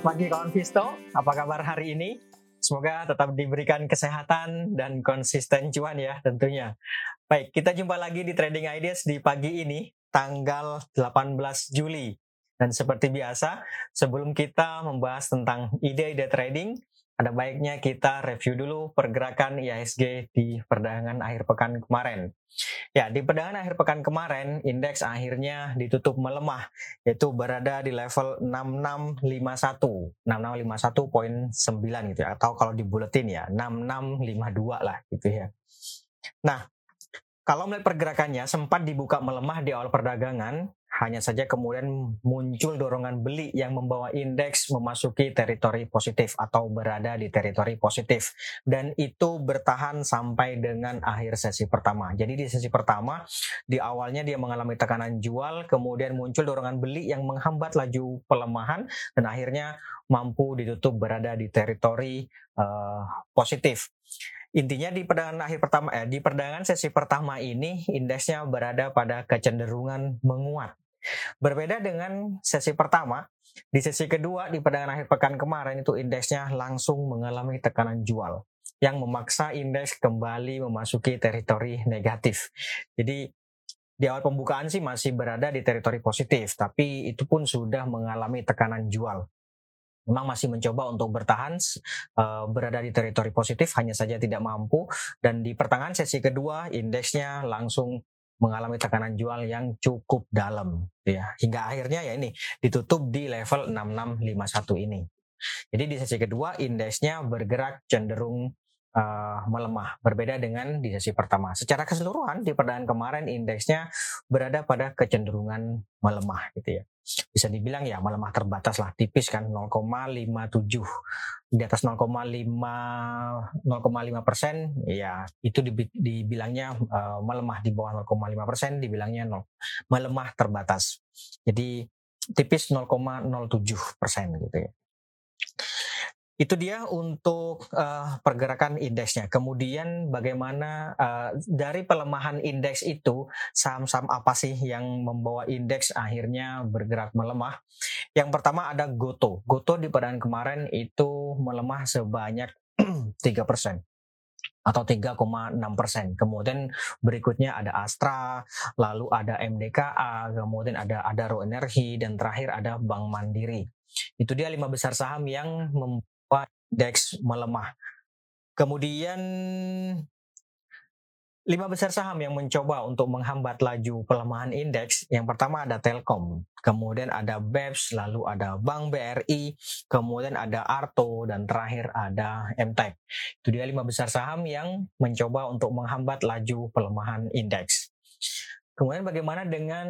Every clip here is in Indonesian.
Selamat pagi kawan Visto, apa kabar hari ini? Semoga tetap diberikan kesehatan dan konsisten cuan ya tentunya. Baik, kita jumpa lagi di Trading Ideas di pagi ini, tanggal 18 Juli. Dan seperti biasa, sebelum kita membahas tentang ide-ide trading, ada baiknya kita review dulu pergerakan IHSG di perdagangan akhir pekan kemarin. Ya, di perdagangan akhir pekan kemarin, indeks akhirnya ditutup melemah, yaitu berada di level 6651, 6651.9 gitu ya, atau kalau di buletin ya, 6652 lah gitu ya. Nah, kalau melihat pergerakannya sempat dibuka melemah di awal perdagangan, hanya saja kemudian muncul dorongan beli yang membawa indeks memasuki teritori positif atau berada di teritori positif dan itu bertahan sampai dengan akhir sesi pertama. Jadi di sesi pertama di awalnya dia mengalami tekanan jual, kemudian muncul dorongan beli yang menghambat laju pelemahan dan akhirnya mampu ditutup berada di teritori uh, positif. Intinya di perdagangan akhir pertama eh, di perdagangan sesi pertama ini indeksnya berada pada kecenderungan menguat Berbeda dengan sesi pertama, di sesi kedua di perdagangan akhir pekan kemarin itu indeksnya langsung mengalami tekanan jual yang memaksa indeks kembali memasuki teritori negatif. Jadi di awal pembukaan sih masih berada di teritori positif, tapi itu pun sudah mengalami tekanan jual. Memang masih mencoba untuk bertahan uh, berada di teritori positif, hanya saja tidak mampu. Dan di pertengahan sesi kedua, indeksnya langsung mengalami tekanan jual yang cukup dalam ya hingga akhirnya ya ini ditutup di level 6651 ini. Jadi di sesi kedua indeksnya bergerak cenderung uh, melemah, berbeda dengan di sesi pertama. Secara keseluruhan di perdagangan kemarin indeksnya berada pada kecenderungan melemah gitu ya bisa dibilang ya melemah terbatas lah. Tipis kan 0,57 di atas 0,5 0,5 persen ya itu dibilangnya uh, melemah di bawah 0,5 persen dibilangnya 0, melemah terbatas. Jadi tipis 0,07 persen gitu ya itu dia untuk uh, pergerakan indeksnya. Kemudian bagaimana uh, dari pelemahan indeks itu saham-saham apa sih yang membawa indeks akhirnya bergerak melemah? Yang pertama ada Goto. Goto di perdagangan kemarin itu melemah sebanyak 3 persen atau 3,6 persen. Kemudian berikutnya ada Astra, lalu ada MDKA, kemudian ada Adaro Energi, dan terakhir ada Bank Mandiri. Itu dia lima besar saham yang indeks melemah. Kemudian lima besar saham yang mencoba untuk menghambat laju pelemahan indeks. Yang pertama ada Telkom, kemudian ada BEPS, lalu ada Bank BRI, kemudian ada Arto, dan terakhir ada MTEK. Itu dia lima besar saham yang mencoba untuk menghambat laju pelemahan indeks. Kemudian bagaimana dengan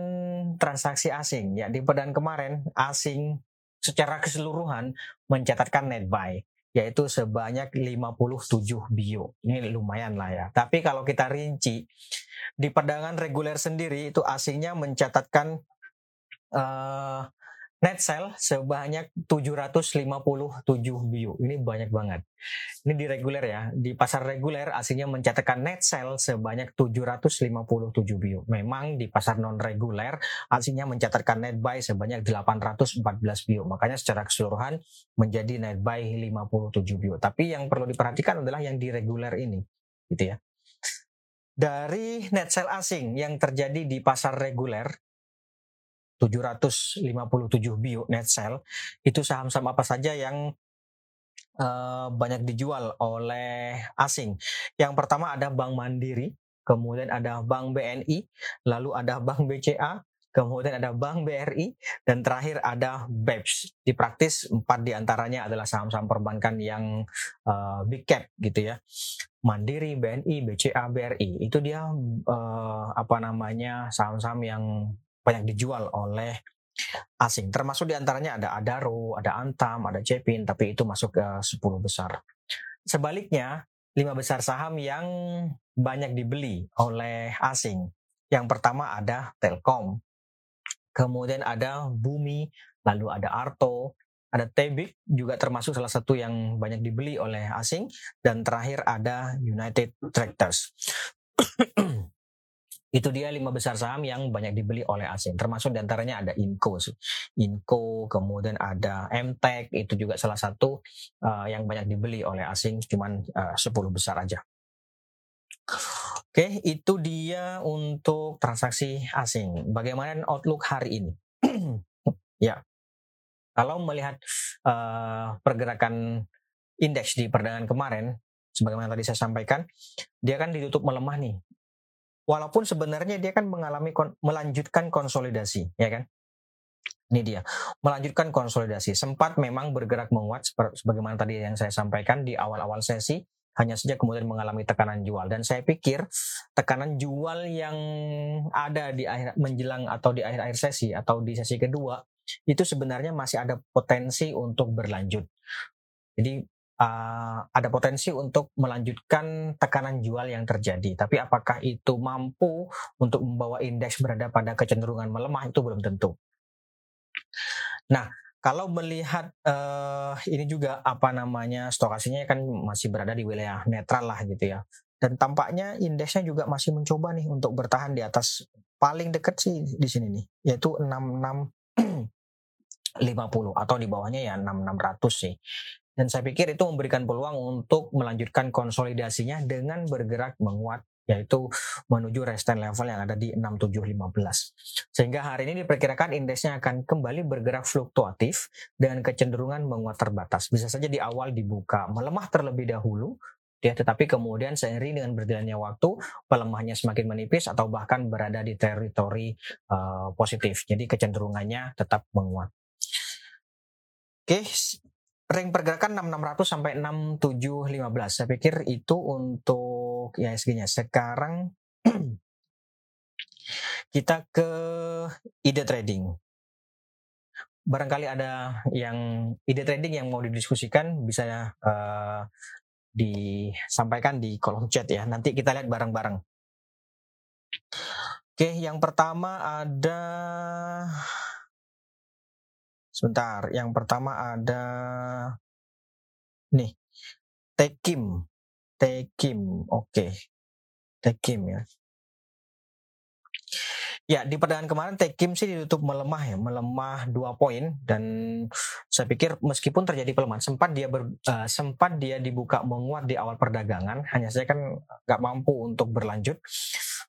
transaksi asing? Ya di perdan kemarin asing secara keseluruhan mencatatkan net buy yaitu sebanyak 57 bio. Ini lumayan lah ya. Tapi kalau kita rinci, di perdagangan reguler sendiri itu asingnya mencatatkan uh, net sell sebanyak 757 bio. Ini banyak banget. Ini di reguler ya. Di pasar reguler asingnya mencatatkan net sell sebanyak 757 bio. Memang di pasar non reguler asingnya mencatatkan net buy sebanyak 814 bio. Makanya secara keseluruhan menjadi net buy 57 bio. Tapi yang perlu diperhatikan adalah yang di reguler ini, gitu ya. Dari net sell asing yang terjadi di pasar reguler 757 bio net sell itu saham-saham apa saja yang uh, banyak dijual oleh asing. Yang pertama ada Bank Mandiri, kemudian ada Bank BNI, lalu ada Bank BCA, kemudian ada Bank BRI, dan terakhir ada BEPS. Di praktis empat di antaranya adalah saham-saham perbankan yang uh, big cap gitu ya. Mandiri, BNI, BCA, BRI itu dia uh, apa namanya saham-saham yang banyak dijual oleh asing. Termasuk di antaranya ada Adaro, ada Antam, ada Cepin, tapi itu masuk ke 10 besar. Sebaliknya, lima besar saham yang banyak dibeli oleh asing. Yang pertama ada Telkom, kemudian ada Bumi, lalu ada Arto, ada Tebik juga termasuk salah satu yang banyak dibeli oleh asing, dan terakhir ada United Tractors. Itu dia lima besar saham yang banyak dibeli oleh asing. Termasuk di antaranya ada Inco, Inco, kemudian ada MTEK, itu juga salah satu uh, yang banyak dibeli oleh asing, cuman uh, 10 besar aja. Oke, itu dia untuk transaksi asing. Bagaimana outlook hari ini? ya, kalau melihat uh, pergerakan indeks di perdagangan kemarin, sebagaimana tadi saya sampaikan, dia kan ditutup melemah nih walaupun sebenarnya dia kan mengalami kon melanjutkan konsolidasi, ya kan? Ini dia, melanjutkan konsolidasi. Sempat memang bergerak menguat sebagaimana tadi yang saya sampaikan di awal-awal sesi, hanya saja kemudian mengalami tekanan jual dan saya pikir tekanan jual yang ada di akhir menjelang atau di akhir-akhir sesi atau di sesi kedua itu sebenarnya masih ada potensi untuk berlanjut. Jadi uh, ada potensi untuk melanjutkan tekanan jual yang terjadi. Tapi apakah itu mampu untuk membawa indeks berada pada kecenderungan melemah itu belum tentu. Nah, kalau melihat uh, ini juga apa namanya stokasinya kan masih berada di wilayah netral lah gitu ya. Dan tampaknya indeksnya juga masih mencoba nih untuk bertahan di atas paling dekat sih di sini nih, yaitu 66 50 atau di bawahnya ya 6600 sih. Dan saya pikir itu memberikan peluang untuk melanjutkan konsolidasinya dengan bergerak menguat yaitu menuju resistance level yang ada di 6715. Sehingga hari ini diperkirakan indeksnya akan kembali bergerak fluktuatif dengan kecenderungan menguat terbatas. Bisa saja di awal dibuka melemah terlebih dahulu ya tetapi kemudian seiring dengan berjalannya waktu pelemahnya semakin menipis atau bahkan berada di teritori uh, positif. Jadi kecenderungannya tetap menguat. Oke, ring pergerakan 6600 sampai 6715. Saya pikir itu untuk ISG-nya. Sekarang kita ke ide trading. Barangkali ada yang ide trading yang mau didiskusikan bisa uh, disampaikan di kolom chat ya. Nanti kita lihat bareng-bareng. Oke, yang pertama ada Sebentar, yang pertama ada nih Tekim. Tekim. Oke. Okay. Tekim ya. Ya, di perdagangan kemarin Tekim sih ditutup melemah ya, melemah dua poin. Dan saya pikir meskipun terjadi pelemahan sempat dia ber, uh, sempat dia dibuka menguat di awal perdagangan, hanya saya kan nggak mampu untuk berlanjut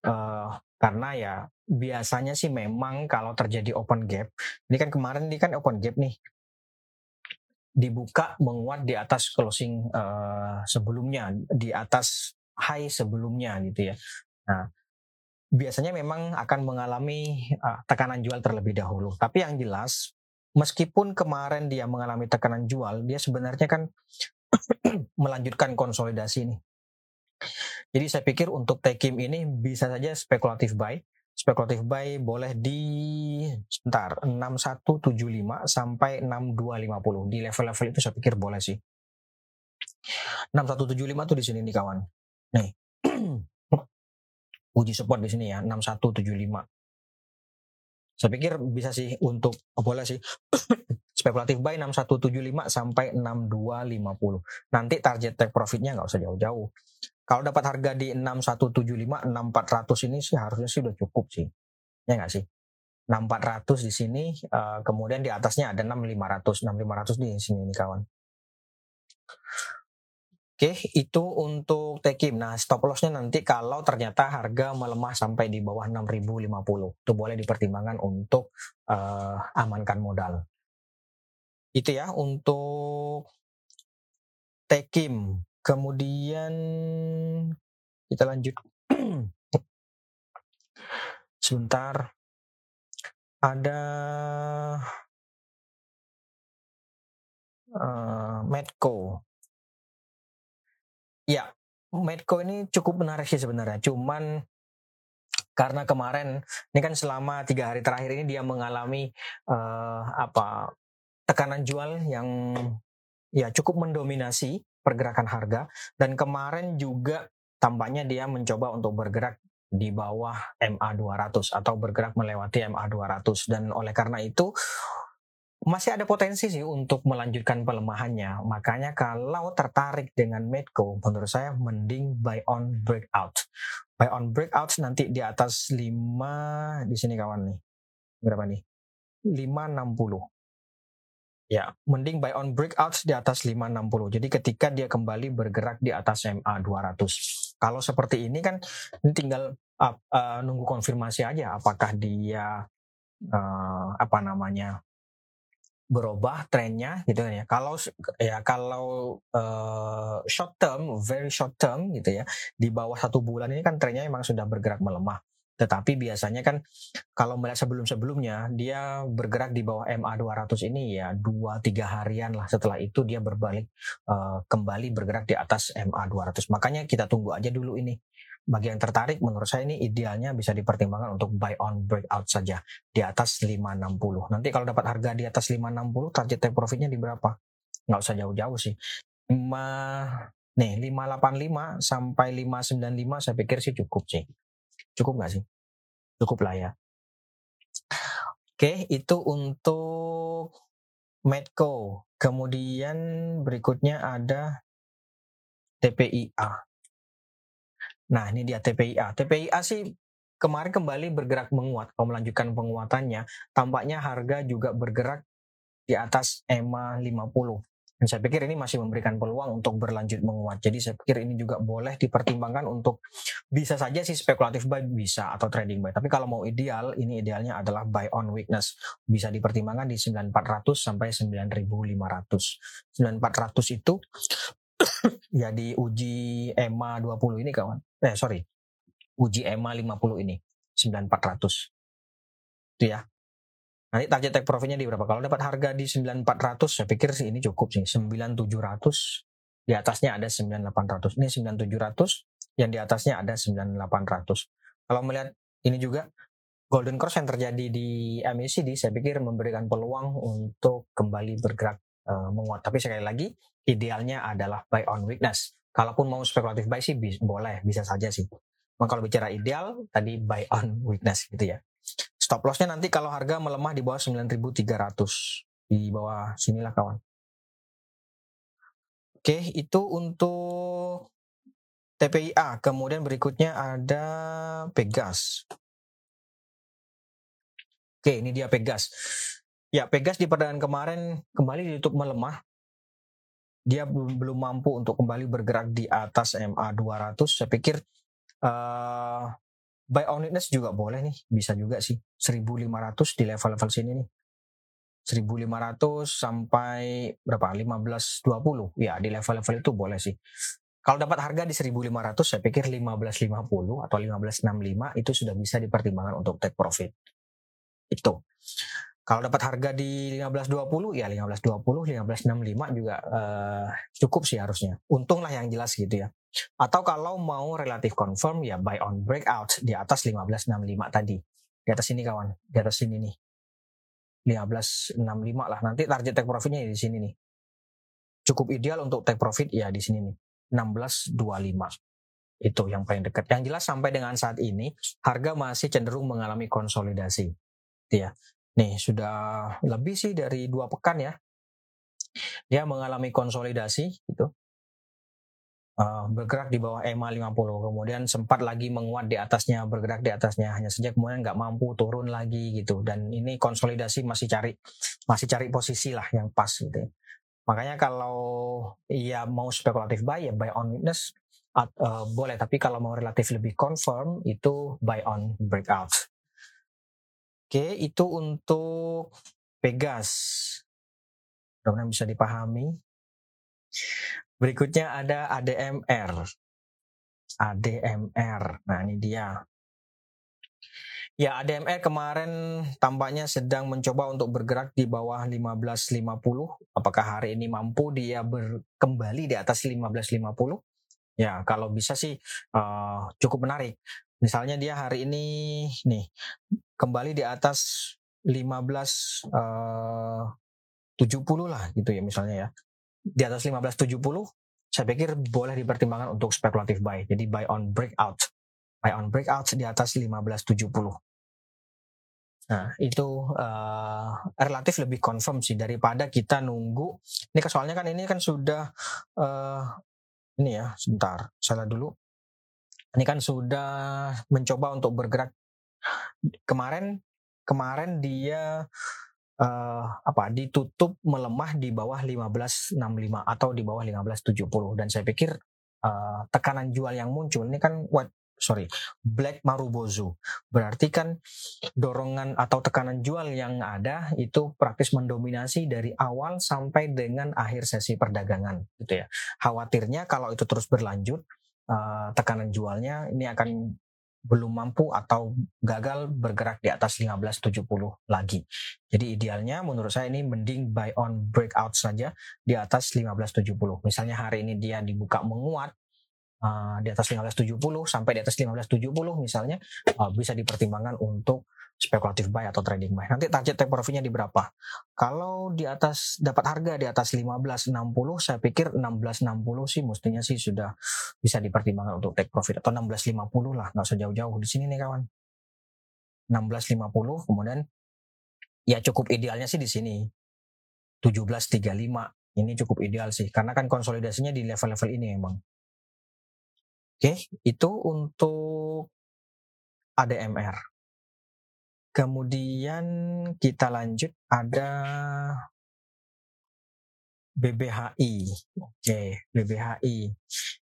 uh, karena ya biasanya sih memang kalau terjadi open gap, ini kan kemarin ini kan open gap nih, dibuka menguat di atas closing uh, sebelumnya, di atas high sebelumnya gitu ya. Nah, biasanya memang akan mengalami uh, tekanan jual terlebih dahulu. Tapi yang jelas, meskipun kemarin dia mengalami tekanan jual, dia sebenarnya kan melanjutkan konsolidasi nih. Jadi saya pikir untuk Tekim ini bisa saja spekulatif buy. Spekulatif buy boleh di sebentar 6175 sampai 6250. Di level-level itu saya pikir boleh sih. 6175 tuh di sini nih kawan. Nih. Uji support di sini ya 6175. Saya pikir bisa sih untuk oh boleh sih spekulatif buy 6175 sampai 6250. Nanti target take profitnya nggak usah jauh-jauh. Kalau dapat harga di 6175, 6400 ini sih harusnya sih udah cukup sih. Ya nggak sih? 6400 di sini, uh, kemudian di atasnya ada 6500. 6500 di sini nih kawan. Oke, itu untuk Tekim. Nah, stop lossnya nanti kalau ternyata harga melemah sampai di bawah 6050. Itu boleh dipertimbangkan untuk uh, amankan modal. Itu ya untuk Tekim. Kemudian kita lanjut. Sebentar. Ada uh, Medco. Ya, Medco ini cukup menarik sih sebenarnya. Cuman karena kemarin ini kan selama tiga hari terakhir ini dia mengalami uh, apa tekanan jual yang ya cukup mendominasi pergerakan harga dan kemarin juga tampaknya dia mencoba untuk bergerak di bawah MA200 atau bergerak melewati MA200 dan oleh karena itu masih ada potensi sih untuk melanjutkan pelemahannya. Makanya kalau tertarik dengan Medco, menurut saya mending buy on breakout. buy on breakout nanti di atas 5 di sini kawan nih. Berapa nih? 560. Ya, mending buy on breakout di atas 560. Jadi ketika dia kembali bergerak di atas MA 200. Kalau seperti ini kan ini tinggal uh, uh, nunggu konfirmasi aja apakah dia uh, apa namanya berubah trennya gitu kan ya. Kalau ya kalau uh, short term, very short term gitu ya, di bawah satu bulan ini kan trennya memang sudah bergerak melemah. Tetapi biasanya kan kalau melihat sebelum-sebelumnya dia bergerak di bawah MA 200 ini ya 2 3 harian lah setelah itu dia berbalik uh, kembali bergerak di atas MA 200. Makanya kita tunggu aja dulu ini bagi yang tertarik menurut saya ini idealnya bisa dipertimbangkan untuk buy on breakout saja di atas 560. Nanti kalau dapat harga di atas 560 target take profitnya di berapa? Nggak usah jauh-jauh sih. 5 nih 585 sampai 595 saya pikir sih cukup sih. Cukup nggak sih? Cukup lah ya. Oke, itu untuk Medco. Kemudian berikutnya ada TPIA. Nah, ini dia TPIA. TPIA sih kemarin kembali bergerak menguat. Kalau melanjutkan penguatannya, tampaknya harga juga bergerak di atas EMA 50. Dan saya pikir ini masih memberikan peluang untuk berlanjut menguat. Jadi saya pikir ini juga boleh dipertimbangkan untuk bisa saja sih spekulatif buy bisa atau trading buy. Tapi kalau mau ideal, ini idealnya adalah buy on weakness. Bisa dipertimbangkan di 9400 sampai 9500. 9400 itu ya di uji EMA 20 ini kawan. Eh sorry, uji EMA 50 ini 9400. Itu ya. Nanti target take profitnya di berapa? Kalau dapat harga di 9400 saya pikir sih ini cukup sih. 9700 di atasnya ada 9800. Ini 9700 yang di atasnya ada 9800. Kalau melihat ini juga golden cross yang terjadi di MACD saya pikir memberikan peluang untuk kembali bergerak uh, menguat. Tapi sekali lagi idealnya adalah buy on weakness. Kalaupun mau spekulatif buy sih boleh, bisa saja sih. Nah, kalau bicara ideal tadi buy on weakness gitu ya. Stop lossnya nanti kalau harga melemah di bawah 9.300 di bawah sinilah kawan. Oke, itu untuk TPIA. Kemudian berikutnya ada Pegas. Oke, ini dia Pegas. Ya, Pegas di perdagangan kemarin kembali ditutup melemah. Dia belum, mampu untuk kembali bergerak di atas MA 200. Saya pikir uh, buy on witness juga boleh nih, bisa juga sih. 1500 di level-level sini nih. 1500 sampai berapa? 1520. Ya, di level-level itu boleh sih. Kalau dapat harga di 1500 saya pikir 1550 atau 1565 itu sudah bisa dipertimbangkan untuk take profit. Itu. Kalau dapat harga di 1520 ya 1520, 1565 juga uh, cukup sih harusnya. Untung lah yang jelas gitu ya. Atau kalau mau relatif confirm ya buy on breakout di atas 1565 tadi. Di atas ini kawan, di atas sini nih. 1565 lah. Nanti target take profitnya di sini nih. Cukup ideal untuk take profit ya di sini nih. 1625 itu yang paling dekat. Yang jelas sampai dengan saat ini harga masih cenderung mengalami konsolidasi. Ya, Nih sudah lebih sih dari dua pekan ya. Dia mengalami konsolidasi gitu. Uh, bergerak di bawah EMA 50 kemudian sempat lagi menguat di atasnya bergerak di atasnya hanya saja kemudian nggak mampu turun lagi gitu dan ini konsolidasi masih cari masih cari posisi lah yang pas gitu ya. makanya kalau ya mau spekulatif buy ya buy on witness uh, boleh tapi kalau mau relatif lebih confirm itu buy on breakout Oke, itu untuk Pegas. Mudah-mudahan bisa dipahami. Berikutnya ada ADMR. ADMR. Nah, ini dia. Ya, ADMR kemarin tampaknya sedang mencoba untuk bergerak di bawah 1550. Apakah hari ini mampu dia berkembali di atas 1550? Ya, kalau bisa sih uh, cukup menarik. Misalnya dia hari ini nih kembali di atas 15 uh, 70 lah gitu ya misalnya ya. Di atas 1570 saya pikir boleh dipertimbangkan untuk spekulatif buy. Jadi buy on breakout. Buy on breakout di atas 1570. Nah, itu uh, relatif lebih confirm sih daripada kita nunggu. Ini soalnya kan ini kan sudah uh, ini ya, sebentar. Salah dulu. ini kan sudah mencoba untuk bergerak kemarin kemarin dia uh, apa ditutup melemah di bawah 1565 atau di bawah 1570 dan saya pikir uh, tekanan jual yang muncul ini kan what sorry black marubozu berarti kan dorongan atau tekanan jual yang ada itu praktis mendominasi dari awal sampai dengan akhir sesi perdagangan gitu ya. Khawatirnya kalau itu terus berlanjut uh, tekanan jualnya ini akan belum mampu atau gagal bergerak di atas 1570 lagi. Jadi idealnya menurut saya ini mending buy on breakout saja di atas 1570. Misalnya hari ini dia dibuka menguat uh, di atas 1570 sampai di atas 1570 misalnya uh, bisa dipertimbangkan untuk spekulatif buy atau trading buy. Nanti target take profitnya di berapa? Kalau di atas dapat harga di atas 1560, saya pikir 1660 sih mestinya sih sudah bisa dipertimbangkan untuk take profit atau 1650 lah, nggak usah jauh-jauh di sini nih kawan. 1650 kemudian ya cukup idealnya sih di sini 1735 ini cukup ideal sih karena kan konsolidasinya di level-level ini emang. Oke, itu untuk ADMR. Kemudian kita lanjut ada BBHI. Oke, BBHI.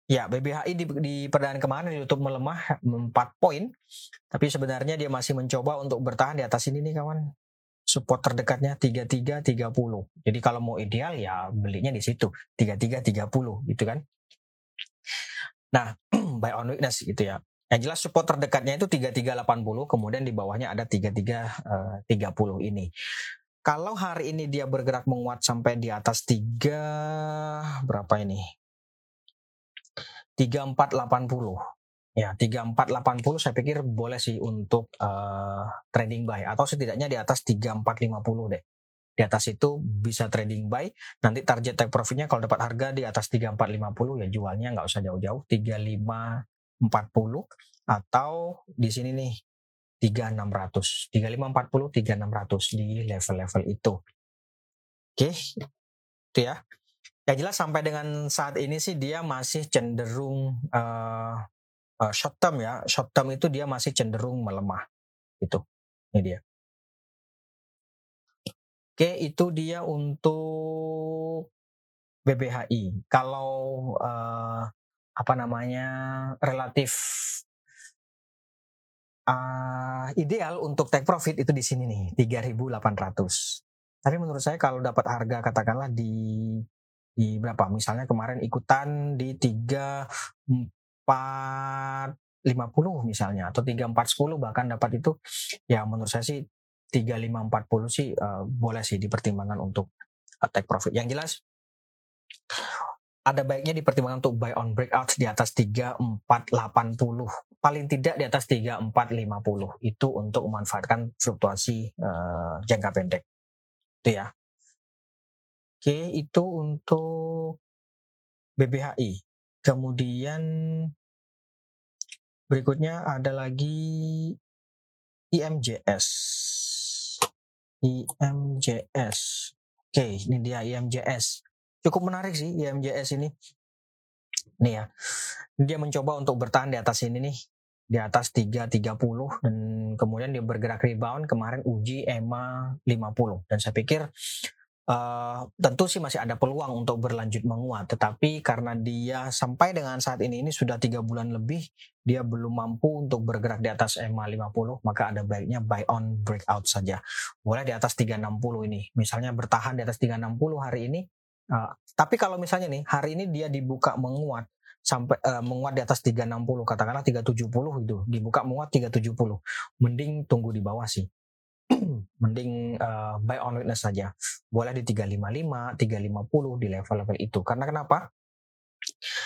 Ya, BBHI di, di perdaan kemarin ditutup melemah 4 poin, tapi sebenarnya dia masih mencoba untuk bertahan di atas ini nih kawan. Support terdekatnya 3330. Jadi kalau mau ideal ya belinya di situ 3330 gitu kan. Nah, buy on weakness gitu ya. Yang jelas support terdekatnya itu 3380, kemudian di bawahnya ada 3330 uh, ini. Kalau hari ini dia bergerak menguat sampai di atas 3 berapa ini? 3480. Ya, 3480 saya pikir boleh sih untuk uh, trading buy atau setidaknya di atas 3450 deh. Di atas itu bisa trading buy. Nanti target take profitnya kalau dapat harga di atas 3450 ya jualnya nggak usah jauh-jauh 35 40 atau di sini nih 3600 3540 3600 di level-level itu. Oke itu ya. Yang jelas sampai dengan saat ini sih dia masih cenderung uh, uh, short term ya. Short term itu dia masih cenderung melemah. Itu ini dia oke itu dia untuk BBHI kalau uh, apa namanya relatif uh, ideal untuk take profit itu di sini nih 3.800. Tapi menurut saya kalau dapat harga katakanlah di di berapa? Misalnya kemarin ikutan di 3450 misalnya atau 3410 bahkan dapat itu ya menurut saya sih 3540 sih uh, boleh sih dipertimbangkan untuk uh, take profit. Yang jelas ada baiknya dipertimbangkan untuk buy on breakout di atas 3480 paling tidak di atas 3450 itu untuk memanfaatkan fluktuasi uh, jangka pendek. Itu ya. Oke itu untuk BBHI kemudian berikutnya ada lagi IMJS IMJS oke ini dia IMJS cukup menarik sih IMJS ini. Nih ya, dia mencoba untuk bertahan di atas ini nih, di atas 330 dan kemudian dia bergerak rebound kemarin uji EMA 50 dan saya pikir Uh, tentu sih masih ada peluang untuk berlanjut menguat, tetapi karena dia sampai dengan saat ini ini sudah tiga bulan lebih dia belum mampu untuk bergerak di atas EMA 50, maka ada baiknya buy on breakout saja. Boleh di atas 360 ini, misalnya bertahan di atas 360 hari ini, Uh, tapi kalau misalnya nih hari ini dia dibuka menguat sampai uh, menguat di atas 360 katakanlah 370 itu dibuka menguat 370 mending tunggu di bawah sih mending uh, buy on witness saja. Boleh di 355 350 di level-level itu. Karena kenapa?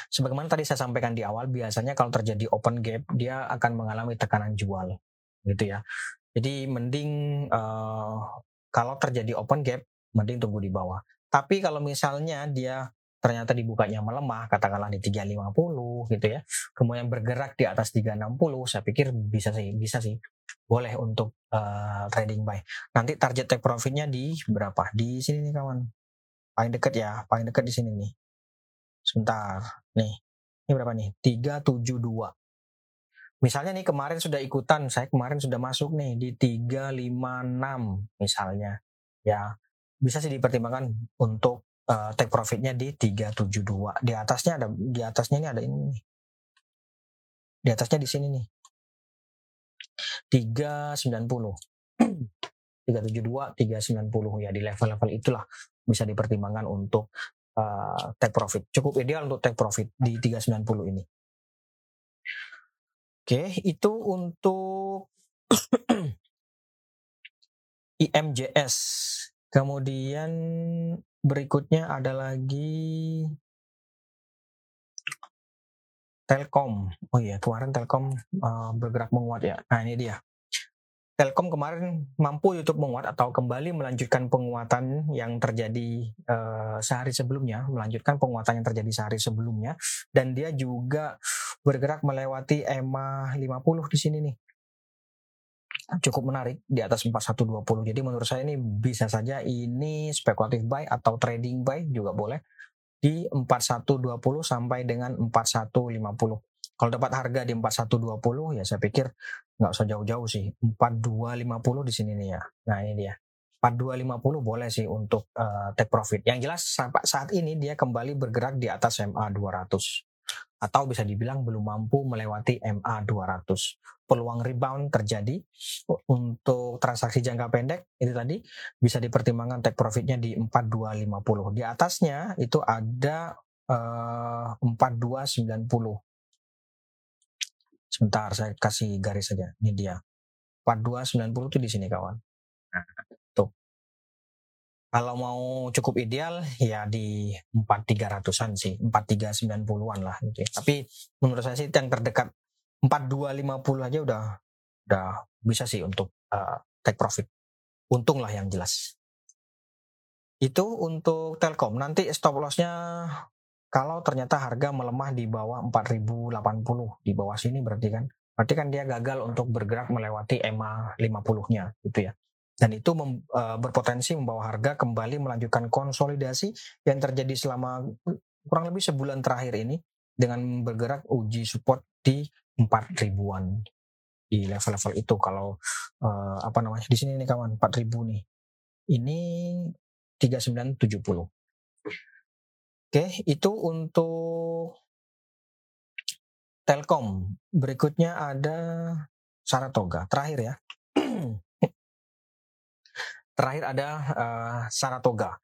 Sebagaimana tadi saya sampaikan di awal biasanya kalau terjadi open gap dia akan mengalami tekanan jual. Gitu ya. Jadi mending uh, kalau terjadi open gap mending tunggu di bawah. Tapi kalau misalnya dia ternyata dibukanya melemah, katakanlah di 350 gitu ya, kemudian bergerak di atas 360, saya pikir bisa sih, bisa sih, boleh untuk uh, trading buy. Nanti target take profitnya di berapa? Di sini nih kawan, paling dekat ya, paling dekat di sini nih. Sebentar, nih, ini berapa nih? 372. Misalnya nih kemarin sudah ikutan, saya kemarin sudah masuk nih di 356 misalnya. Ya, bisa sih dipertimbangkan untuk uh, take profitnya di 372. Di atasnya ada di atasnya ini ada ini nih. Di atasnya di sini nih. 390. 372, 390 ya di level-level itulah bisa dipertimbangkan untuk uh, take profit. Cukup ideal untuk take profit di 390 ini. Oke, itu untuk IMJS. Kemudian berikutnya ada lagi Telkom. Oh iya, kemarin Telkom uh, bergerak menguat ya. Nah, ini dia. Telkom kemarin mampu YouTube menguat atau kembali melanjutkan penguatan yang terjadi uh, sehari sebelumnya, melanjutkan penguatan yang terjadi sehari sebelumnya, dan dia juga bergerak melewati EMA 50 di sini nih. Cukup menarik di atas 4120. Jadi menurut saya ini bisa saja ini spekulatif buy atau trading buy juga boleh di 4120 sampai dengan 4150. Kalau dapat harga di 4120 ya saya pikir nggak usah jauh-jauh sih. 4250 di sini nih ya. Nah ini dia. 4250 boleh sih untuk uh, take profit. Yang jelas saat ini dia kembali bergerak di atas MA 200 atau bisa dibilang belum mampu melewati MA 200. Peluang rebound terjadi untuk transaksi jangka pendek itu tadi bisa dipertimbangkan take profitnya di 4250. Di atasnya itu ada uh, 4290 Sebentar, saya kasih garis saja. Ini dia. 4290 itu di sini kawan. Kalau mau cukup ideal ya di 4300-an sih, 4390-an lah gitu ya. Tapi menurut saya sih yang terdekat 4250 aja udah udah bisa sih untuk uh, take profit. Untung lah yang jelas. Itu untuk Telkom. Nanti stop lossnya kalau ternyata harga melemah di bawah 4080 di bawah sini berarti kan berarti kan dia gagal untuk bergerak melewati EMA 50-nya gitu ya. Dan itu mem, e, berpotensi membawa harga kembali melanjutkan konsolidasi yang terjadi selama kurang lebih sebulan terakhir ini dengan bergerak uji support di 4 ribuan di level-level itu kalau e, apa namanya di sini nih kawan 4000 nih. Ini 3970. Oke, itu untuk Telkom. Berikutnya ada Saratoga. Terakhir ya. Terakhir ada uh, Saratoga.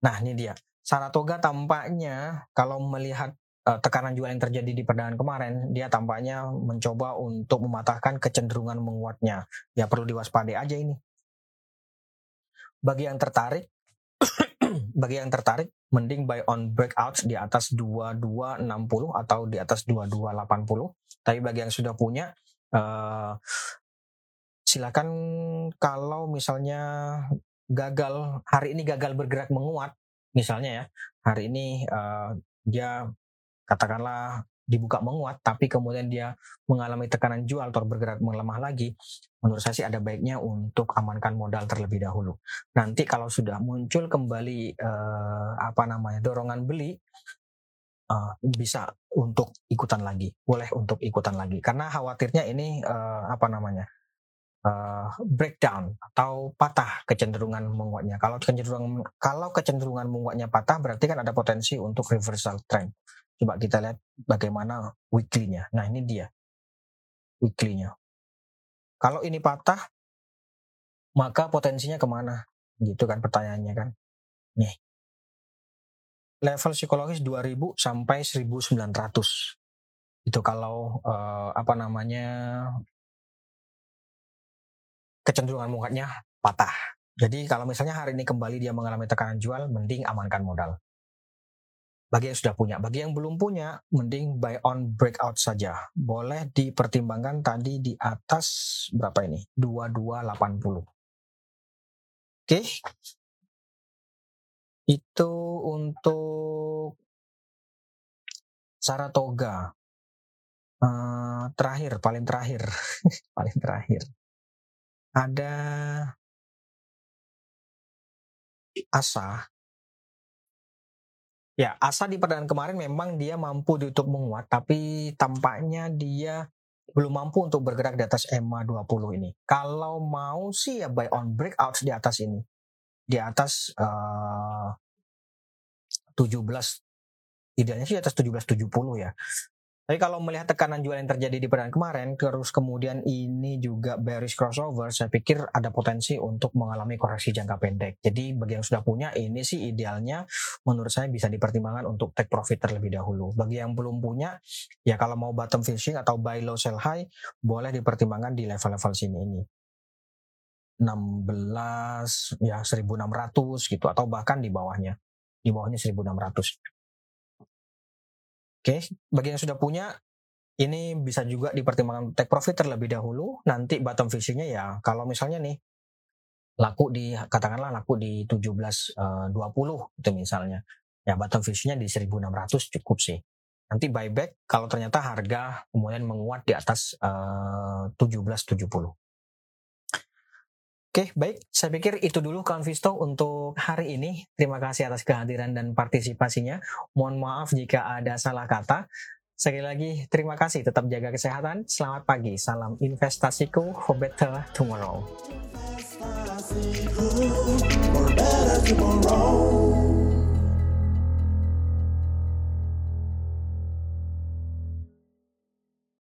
Nah, ini dia. Saratoga tampaknya kalau melihat uh, tekanan jual yang terjadi di perdagangan kemarin, dia tampaknya mencoba untuk mematahkan kecenderungan menguatnya. Ya perlu diwaspadai aja ini. Bagi yang tertarik, bagi yang tertarik mending buy on breakouts di atas 2260 atau di atas 2280. Tapi bagi yang sudah punya uh, silakan kalau misalnya gagal hari ini gagal bergerak menguat misalnya ya hari ini uh, dia katakanlah dibuka menguat tapi kemudian dia mengalami tekanan jual atau bergerak melemah lagi menurut saya sih ada baiknya untuk amankan modal terlebih dahulu. Nanti kalau sudah muncul kembali uh, apa namanya dorongan beli uh, bisa untuk ikutan lagi boleh untuk ikutan lagi. Karena khawatirnya ini uh, apa namanya uh, breakdown atau patah kecenderungan menguatnya kalau kecenderungan kalau kecenderungan menguatnya patah berarti kan ada potensi untuk reversal trend Coba kita lihat bagaimana weekly-nya. Nah ini dia weekly-nya. Kalau ini patah, maka potensinya ke mana? Gitu kan pertanyaannya kan. Nih. Level psikologis 2000 sampai 1900. Itu kalau uh, apa namanya kecenderungan menguatnya patah. Jadi kalau misalnya hari ini kembali dia mengalami tekanan jual, mending amankan modal bagi yang sudah punya. Bagi yang belum punya, mending buy on breakout saja. Boleh dipertimbangkan tadi di atas berapa ini? 2280. Oke. Itu untuk Saratoga. Uh, terakhir, paling terakhir. paling terakhir. Ada Asa Ya, Asa di pertandingan kemarin memang dia mampu ditutup menguat, tapi tampaknya dia belum mampu untuk bergerak di atas EMA 20 ini. Kalau mau sih ya buy on breakout di atas ini. Di atas uh, 17 idealnya sih di atas 1770 ya. Tapi kalau melihat tekanan jual yang terjadi di perdagangan kemarin, terus kemudian ini juga bearish crossover, saya pikir ada potensi untuk mengalami koreksi jangka pendek. Jadi bagi yang sudah punya, ini sih idealnya menurut saya bisa dipertimbangkan untuk take profit terlebih dahulu. Bagi yang belum punya, ya kalau mau bottom fishing atau buy low sell high, boleh dipertimbangkan di level-level sini ini. 16 ya 1600 gitu atau bahkan di bawahnya di bawahnya 1600 Oke, bagi yang sudah punya, ini bisa juga dipertimbangkan take profit terlebih dahulu. Nanti bottom fishingnya ya, kalau misalnya nih laku di katakanlah laku di 1720 uh, itu misalnya, ya bottom fishingnya di 1600 cukup sih. Nanti buyback kalau ternyata harga kemudian menguat di atas uh, 1770. Oke, baik. Saya pikir itu dulu kawan Visto untuk hari ini. Terima kasih atas kehadiran dan partisipasinya. Mohon maaf jika ada salah kata. Sekali lagi, terima kasih. Tetap jaga kesehatan. Selamat pagi. Salam investasiku for better tomorrow. For better tomorrow.